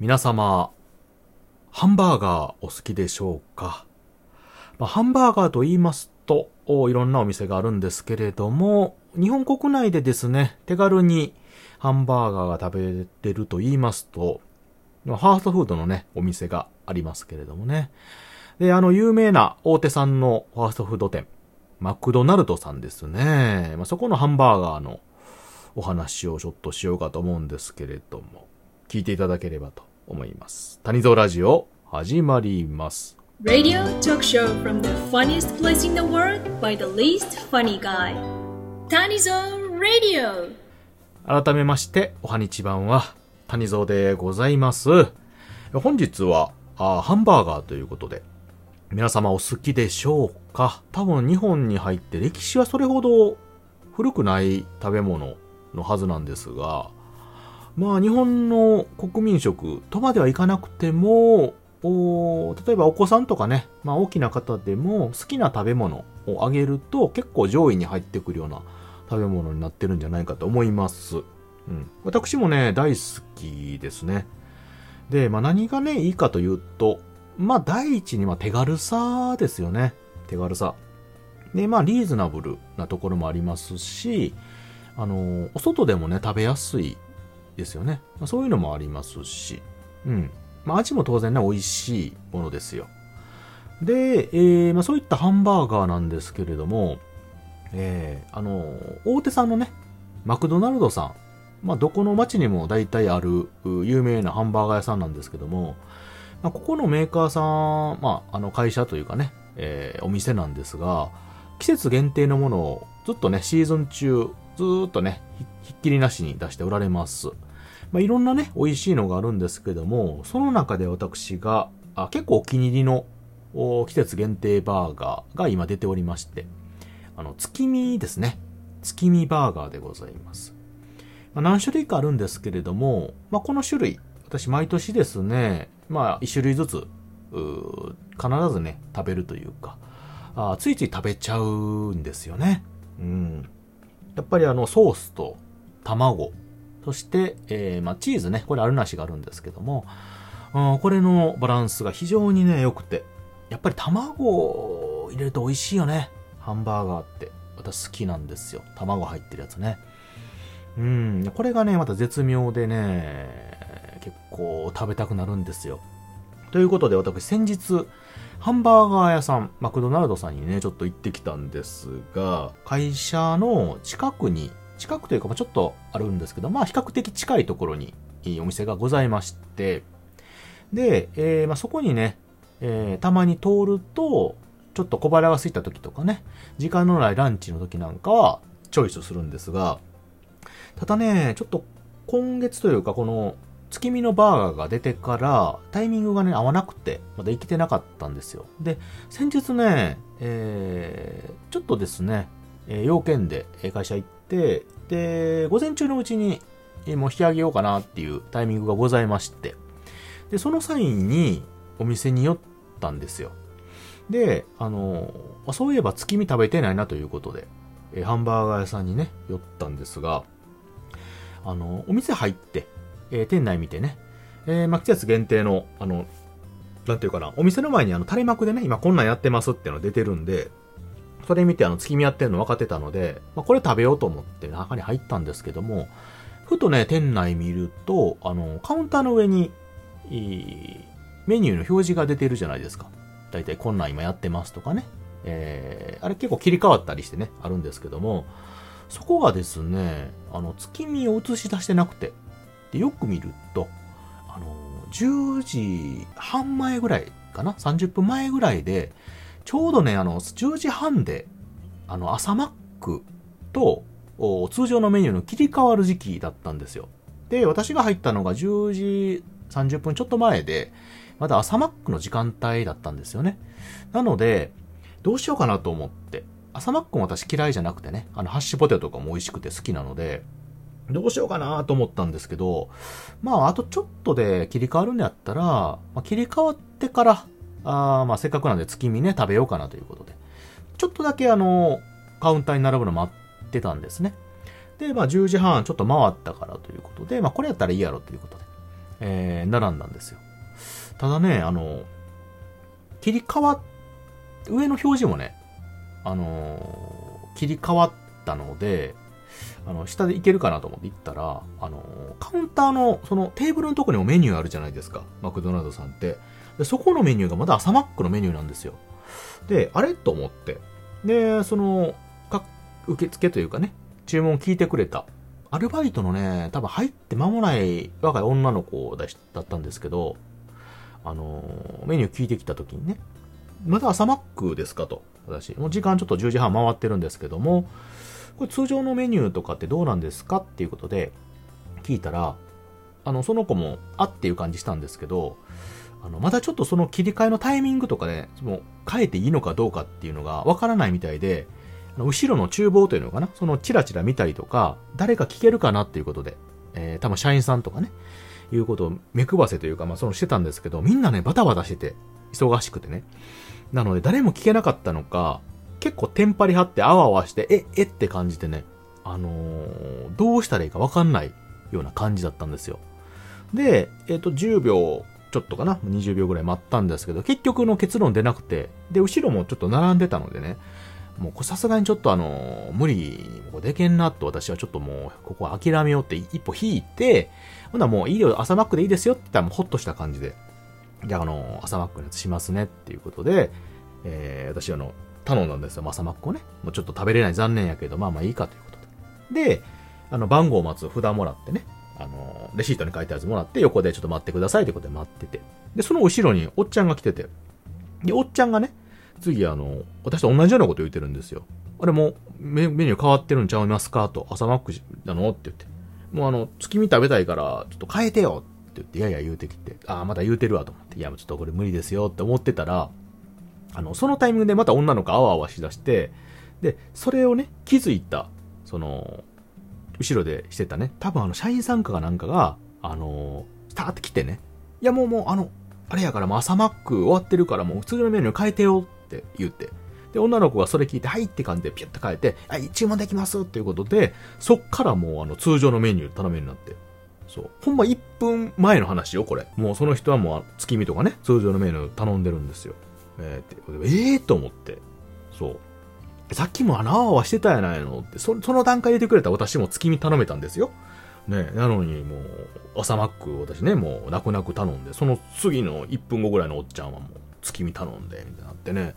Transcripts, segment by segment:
皆様、ハンバーガーお好きでしょうか、まあ、ハンバーガーと言いますと、いろんなお店があるんですけれども、日本国内でですね、手軽にハンバーガーが食べれると言いますと、ファーストフードのね、お店がありますけれどもね。で、あの、有名な大手さんのファーストフード店、マクドナルドさんですね。まあ、そこのハンバーガーのお話をちょっとしようかと思うんですけれども、聞いていただければと思います。谷蔵ラジオ、始まります。Radio talk show from the funniest place in the world by the least funny guy. 谷蔵 Radio! 改めまして、おはにちばんは、谷蔵でございます。本日はあ、ハンバーガーということで、皆様お好きでしょうか？多分日本に入って歴史はそれほど古くない食べ物のはずなんですが、まあ日本の国民食とまではいかなくても、お例えばお子さんとかね、まあ大きな方でも好きな食べ物をあげると結構上位に入ってくるような食べ物になってるんじゃないかと思います。うん。私もね、大好きですね。で、まあ何がね、いいかというと、まあ、第一には手軽さですよね。手軽さ。で、まあ、リーズナブルなところもありますし、あの、お外でもね、食べやすいですよね。まあ、そういうのもありますし、うん。まあ、味も当然ね、美味しいものですよ。で、えー、まあ、そういったハンバーガーなんですけれども、えー、あの、大手さんのね、マクドナルドさん、まあ、どこの街にも大体ある有名なハンバーガー屋さんなんですけども、まあ、ここのメーカーさん、まあ、あの会社というかね、えー、お店なんですが、季節限定のものをずっとね、シーズン中、ずっとね、ひっきりなしに出しておられます。まあ、いろんなね、美味しいのがあるんですけども、その中で私が、あ結構お気に入りの季節限定バーガーが今出ておりまして、あの、月見ですね。月見バーガーでございます。まあ、何種類かあるんですけれども、まあ、この種類、私毎年ですね、まあ、一種類ずつ、必ずね、食べるというか、あついつい食べちゃうんですよね。うん。やっぱりあの、ソースと卵、そして、えー、まあ、チーズね、これあるなしがあるんですけども、うん、これのバランスが非常にね、良くて、やっぱり卵を入れると美味しいよね。ハンバーガーって。私好きなんですよ。卵入ってるやつね。うん、これがね、また絶妙でね、結構食べたくなるんですよ。ということで私先日、ハンバーガー屋さん、マクドナルドさんにね、ちょっと行ってきたんですが、会社の近くに、近くというか、まあちょっとあるんですけど、まあ比較的近いところにいいお店がございまして、で、えー、まあ、そこにね、えー、たまに通ると、ちょっと小腹が空いた時とかね、時間のないランチの時なんかはチョイスするんですが、ただね、ちょっと今月というかこの月見のバーガーが出てからタイミングがね合わなくてまだ生きてなかったんですよ。で、先日ね、えー、ちょっとですね、えー、要件で会社行って、で、午前中のうちにもう引き上げようかなっていうタイミングがございまして、で、その際にお店に寄ったんですよ。で、あの、そういえば月見食べてないなということで、えハンバーガー屋さんにね、寄ったんですが、あの、お店入って、えー、店内見てね、えー、まあ、季節限定の、あの、なんていうかな、お店の前にあの、垂れ幕でね、今こんなんやってますっていうの出てるんで、それ見てあの、月見やってるの分かってたので、まあ、これ食べようと思って中に入ったんですけども、ふとね、店内見ると、あの、カウンターの上に、メニューの表示が出てるじゃないですか。だいたいこんなん今やってますとかね。えー、あれ結構切り替わったりしてね、あるんですけども、そこがですね、あの、月見を映し出してなくて、で、よく見ると、あの、10時半前ぐらいかな ?30 分前ぐらいで、ちょうどね、あの、10時半で、あの、朝マックと、通常のメニューの切り替わる時期だったんですよ。で、私が入ったのが10時30分ちょっと前で、まだ朝マックの時間帯だったんですよね。なので、どうしようかなと思って、朝マックも私嫌いじゃなくてね、あの、ハッシュポテトとかも美味しくて好きなので、どうしようかなと思ったんですけど、まあ、あとちょっとで切り替わるんやったら、まあ、切り替わってから、あまあ、せっかくなんで月見ね、食べようかなということで。ちょっとだけあの、カウンターに並ぶの待ってたんですね。で、まあ、10時半ちょっと回ったからということで、まあ、これやったらいいやろということで。えー、並んだんですよ。ただね、あの、切り替わっ、上の表示もね、あの、切り替わったので、あの、下で行けるかなと思って行ったら、あの、カウンターの、そのテーブルのとこにもメニューあるじゃないですか。マクドナルドさんって。で、そこのメニューがまだ朝マックのメニューなんですよ。で、あれと思って。で、その、か、受付というかね、注文聞いてくれた。アルバイトのね、多分入って間もない若い女の子だったんですけど、あのメニュー聞いてきた時にね、まだ朝マックですかと。私、もう時間ちょっと10時半回ってるんですけども、これ通常のメニューとかってどうなんですかっていうことで聞いたら、あの、その子も、あっていう感じしたんですけど、あの、まだちょっとその切り替えのタイミングとかね、もう変えていいのかどうかっていうのがわからないみたいで、あの後ろの厨房というのかな、そのチラチラ見たりとか、誰か聞けるかなっていうことで、えー、多分社員さんとかね、いうことを目配せというか、まあそのしてたんですけど、みんなね、バタバタしてて、忙しくてね。なので誰も聞けなかったのか、結構テンパり張ってあわあわして、え、えって感じてね、あのー、どうしたらいいかわかんないような感じだったんですよ。で、えっ、ー、と、10秒ちょっとかな、20秒ぐらい待ったんですけど、結局の結論出なくて、で、後ろもちょっと並んでたのでね、もうさすがにちょっとあの、無理にでけんなと私はちょっともう、ここ諦めようって一歩引いて、ほんなもういいよ、朝マックでいいですよって言ったらもうほっとした感じで、じゃああの、朝マックのやつしますねっていうことで、えー、私あの、頼んだんですよ、朝マックをね。もうちょっと食べれない残念やけど、まあまあいいかということで。で、あの、番号を待つ札もらってね、レシートに書いたやつもらって、横でちょっと待ってくださいということで待ってて。で、その後ろにおっちゃんが来てて。で、おっちゃんがね、次あの、私と同じようなこと言ってるんですよ。あれもメメニュー変わってるんちゃいますかと、朝マックなのって言って。もうあの、月見食べたいから、ちょっと変えてよって言って、いやいや言うてきて、ああ、まだ言うてるわと思って、いや、ちょっとこれ無理ですよって思ってたら、あの、そのタイミングでまた女の子あわあわしだして、で、それをね、気づいた、その、後ろでしてたね、多分あの、社員参加かなんかが、あのー、スターって来てね、いやもうもう、あの、あれやからもう朝マック終わってるからもう普通のメニュー変えてよって言って、で、女の子がそれ聞いて、はいって感じでピュッと変えて、はい、注文できますっていうことで、そっからもうあの、通常のメニュー頼めるようになって。そう。ほんま1分前の話よ、これ。もうその人はもう月見とかね、通常のメニュー頼んでるんですよ。えー、って、ええー、と思って。そう。さっきもあの、あしてたやないのって、その段階で言ってくれた私も月見頼めたんですよ。ね、なのにもう、朝マック私ね、もう泣く泣く頼んで、その次の1分後ぐらいのおっちゃんはもう月見頼んで、みたいになってね、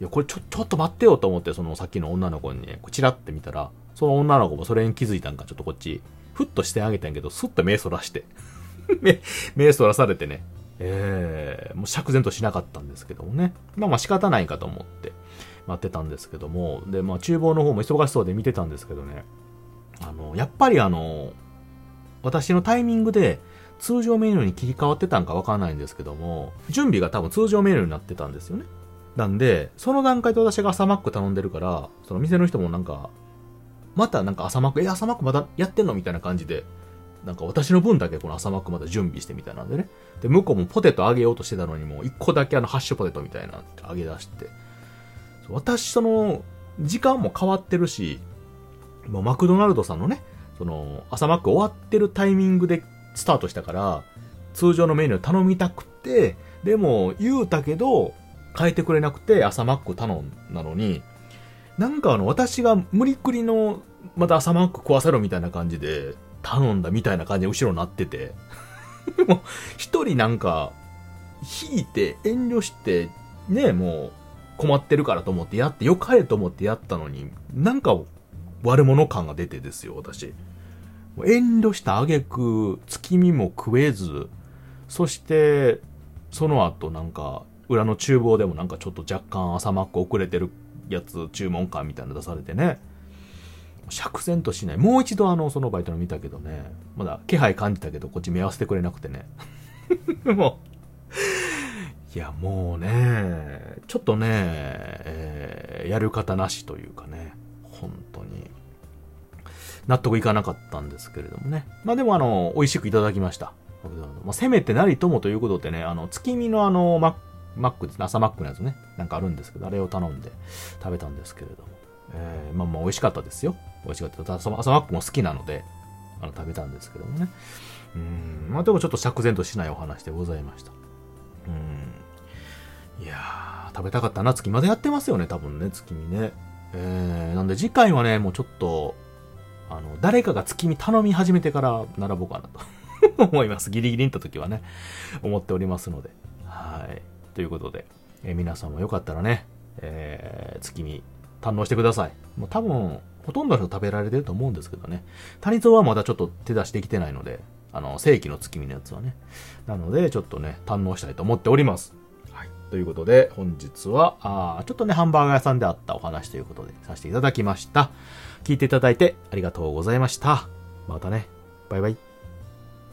いや、これちょ、ちょっと待ってよと思って、そのさっきの女の子にね、チラって見たら、その女の子もそれに気づいたんか、ちょっとこっち、ふっとしてあげたんやけど、すっと目そらして 目、目そらされてね、えー、もう釈然としなかったんですけどもね。まあまあ仕方ないかと思って。待ってたんですけども、で、まあ、厨房の方も忙しそうで見てたんですけどね、あの、やっぱりあの、私のタイミングで通常メニューに切り替わってたんかわかんないんですけども、準備が多分通常メニューになってたんですよね。なんで、その段階で私が朝マック頼んでるから、その店の人もなんか、またなんか朝マック、え、朝マックまだやってんのみたいな感じで、なんか私の分だけこの朝マックまだ準備してみたいなんでね。で、向こうもポテト揚げようとしてたのにもう一個だけあのハッシュポテトみたいな揚げ出して、私、その、時間も変わってるし、もうマクドナルドさんのね、その、朝マック終わってるタイミングでスタートしたから、通常のメニュー頼みたくて、でも言うたけど、変えてくれなくて朝マック頼んだのに、なんかあの、私が無理くりの、また朝マック食わせろみたいな感じで、頼んだみたいな感じで後ろになってて、もう、一人なんか、引いて、遠慮して、ね、もう、困ってるからと思ってやって、よかれと思ってやったのに、なんか悪者感が出てですよ、私。遠慮した挙句、月見も食えず、そして、その後なんか、裏の厨房でもなんかちょっと若干朝マック遅れてるやつ、注文感みたいなの出されてね。釈然としない。もう一度あの、そのバイトの見たけどね。まだ気配感じたけど、こっち目合わせてくれなくてね。もう、いや、もうね、ちょっとね、えー、やる方なしというかね、本当に、納得いかなかったんですけれどもね。まあでもあの、美味しくいただきました。まあ、せめてなりともということでね、あの、月見のあの、マックです、朝マックのやつね、なんかあるんですけど、あれを頼んで食べたんですけれども、えー、まあまあ美味しかったですよ。美味しかった。朝マックも好きなので、あの、食べたんですけどもね。うん。まあでもちょっと釈然としないお話でございました。うん。いやー、食べたかったな、月までやってますよね、多分ね、月見ね。えー、なんで次回はね、もうちょっと、あの、誰かが月見頼み始めてから並ぼうかなと 思います。ギリギリに行った時はね、思っておりますので。はい。ということで、えー皆さんもよかったらね、えー、月見堪能してください。もう多分、ほとんどの人食べられてると思うんですけどね。谷蔵はまだちょっと手出してきてないので、あの、正規の月見のやつはね。なので、ちょっとね、堪能したいと思っております。ということで、本日は、あちょっとね、ハンバーガー屋さんであったお話ということで、させていただきました。聞いていただいてありがとうございました。またね。バイバイ。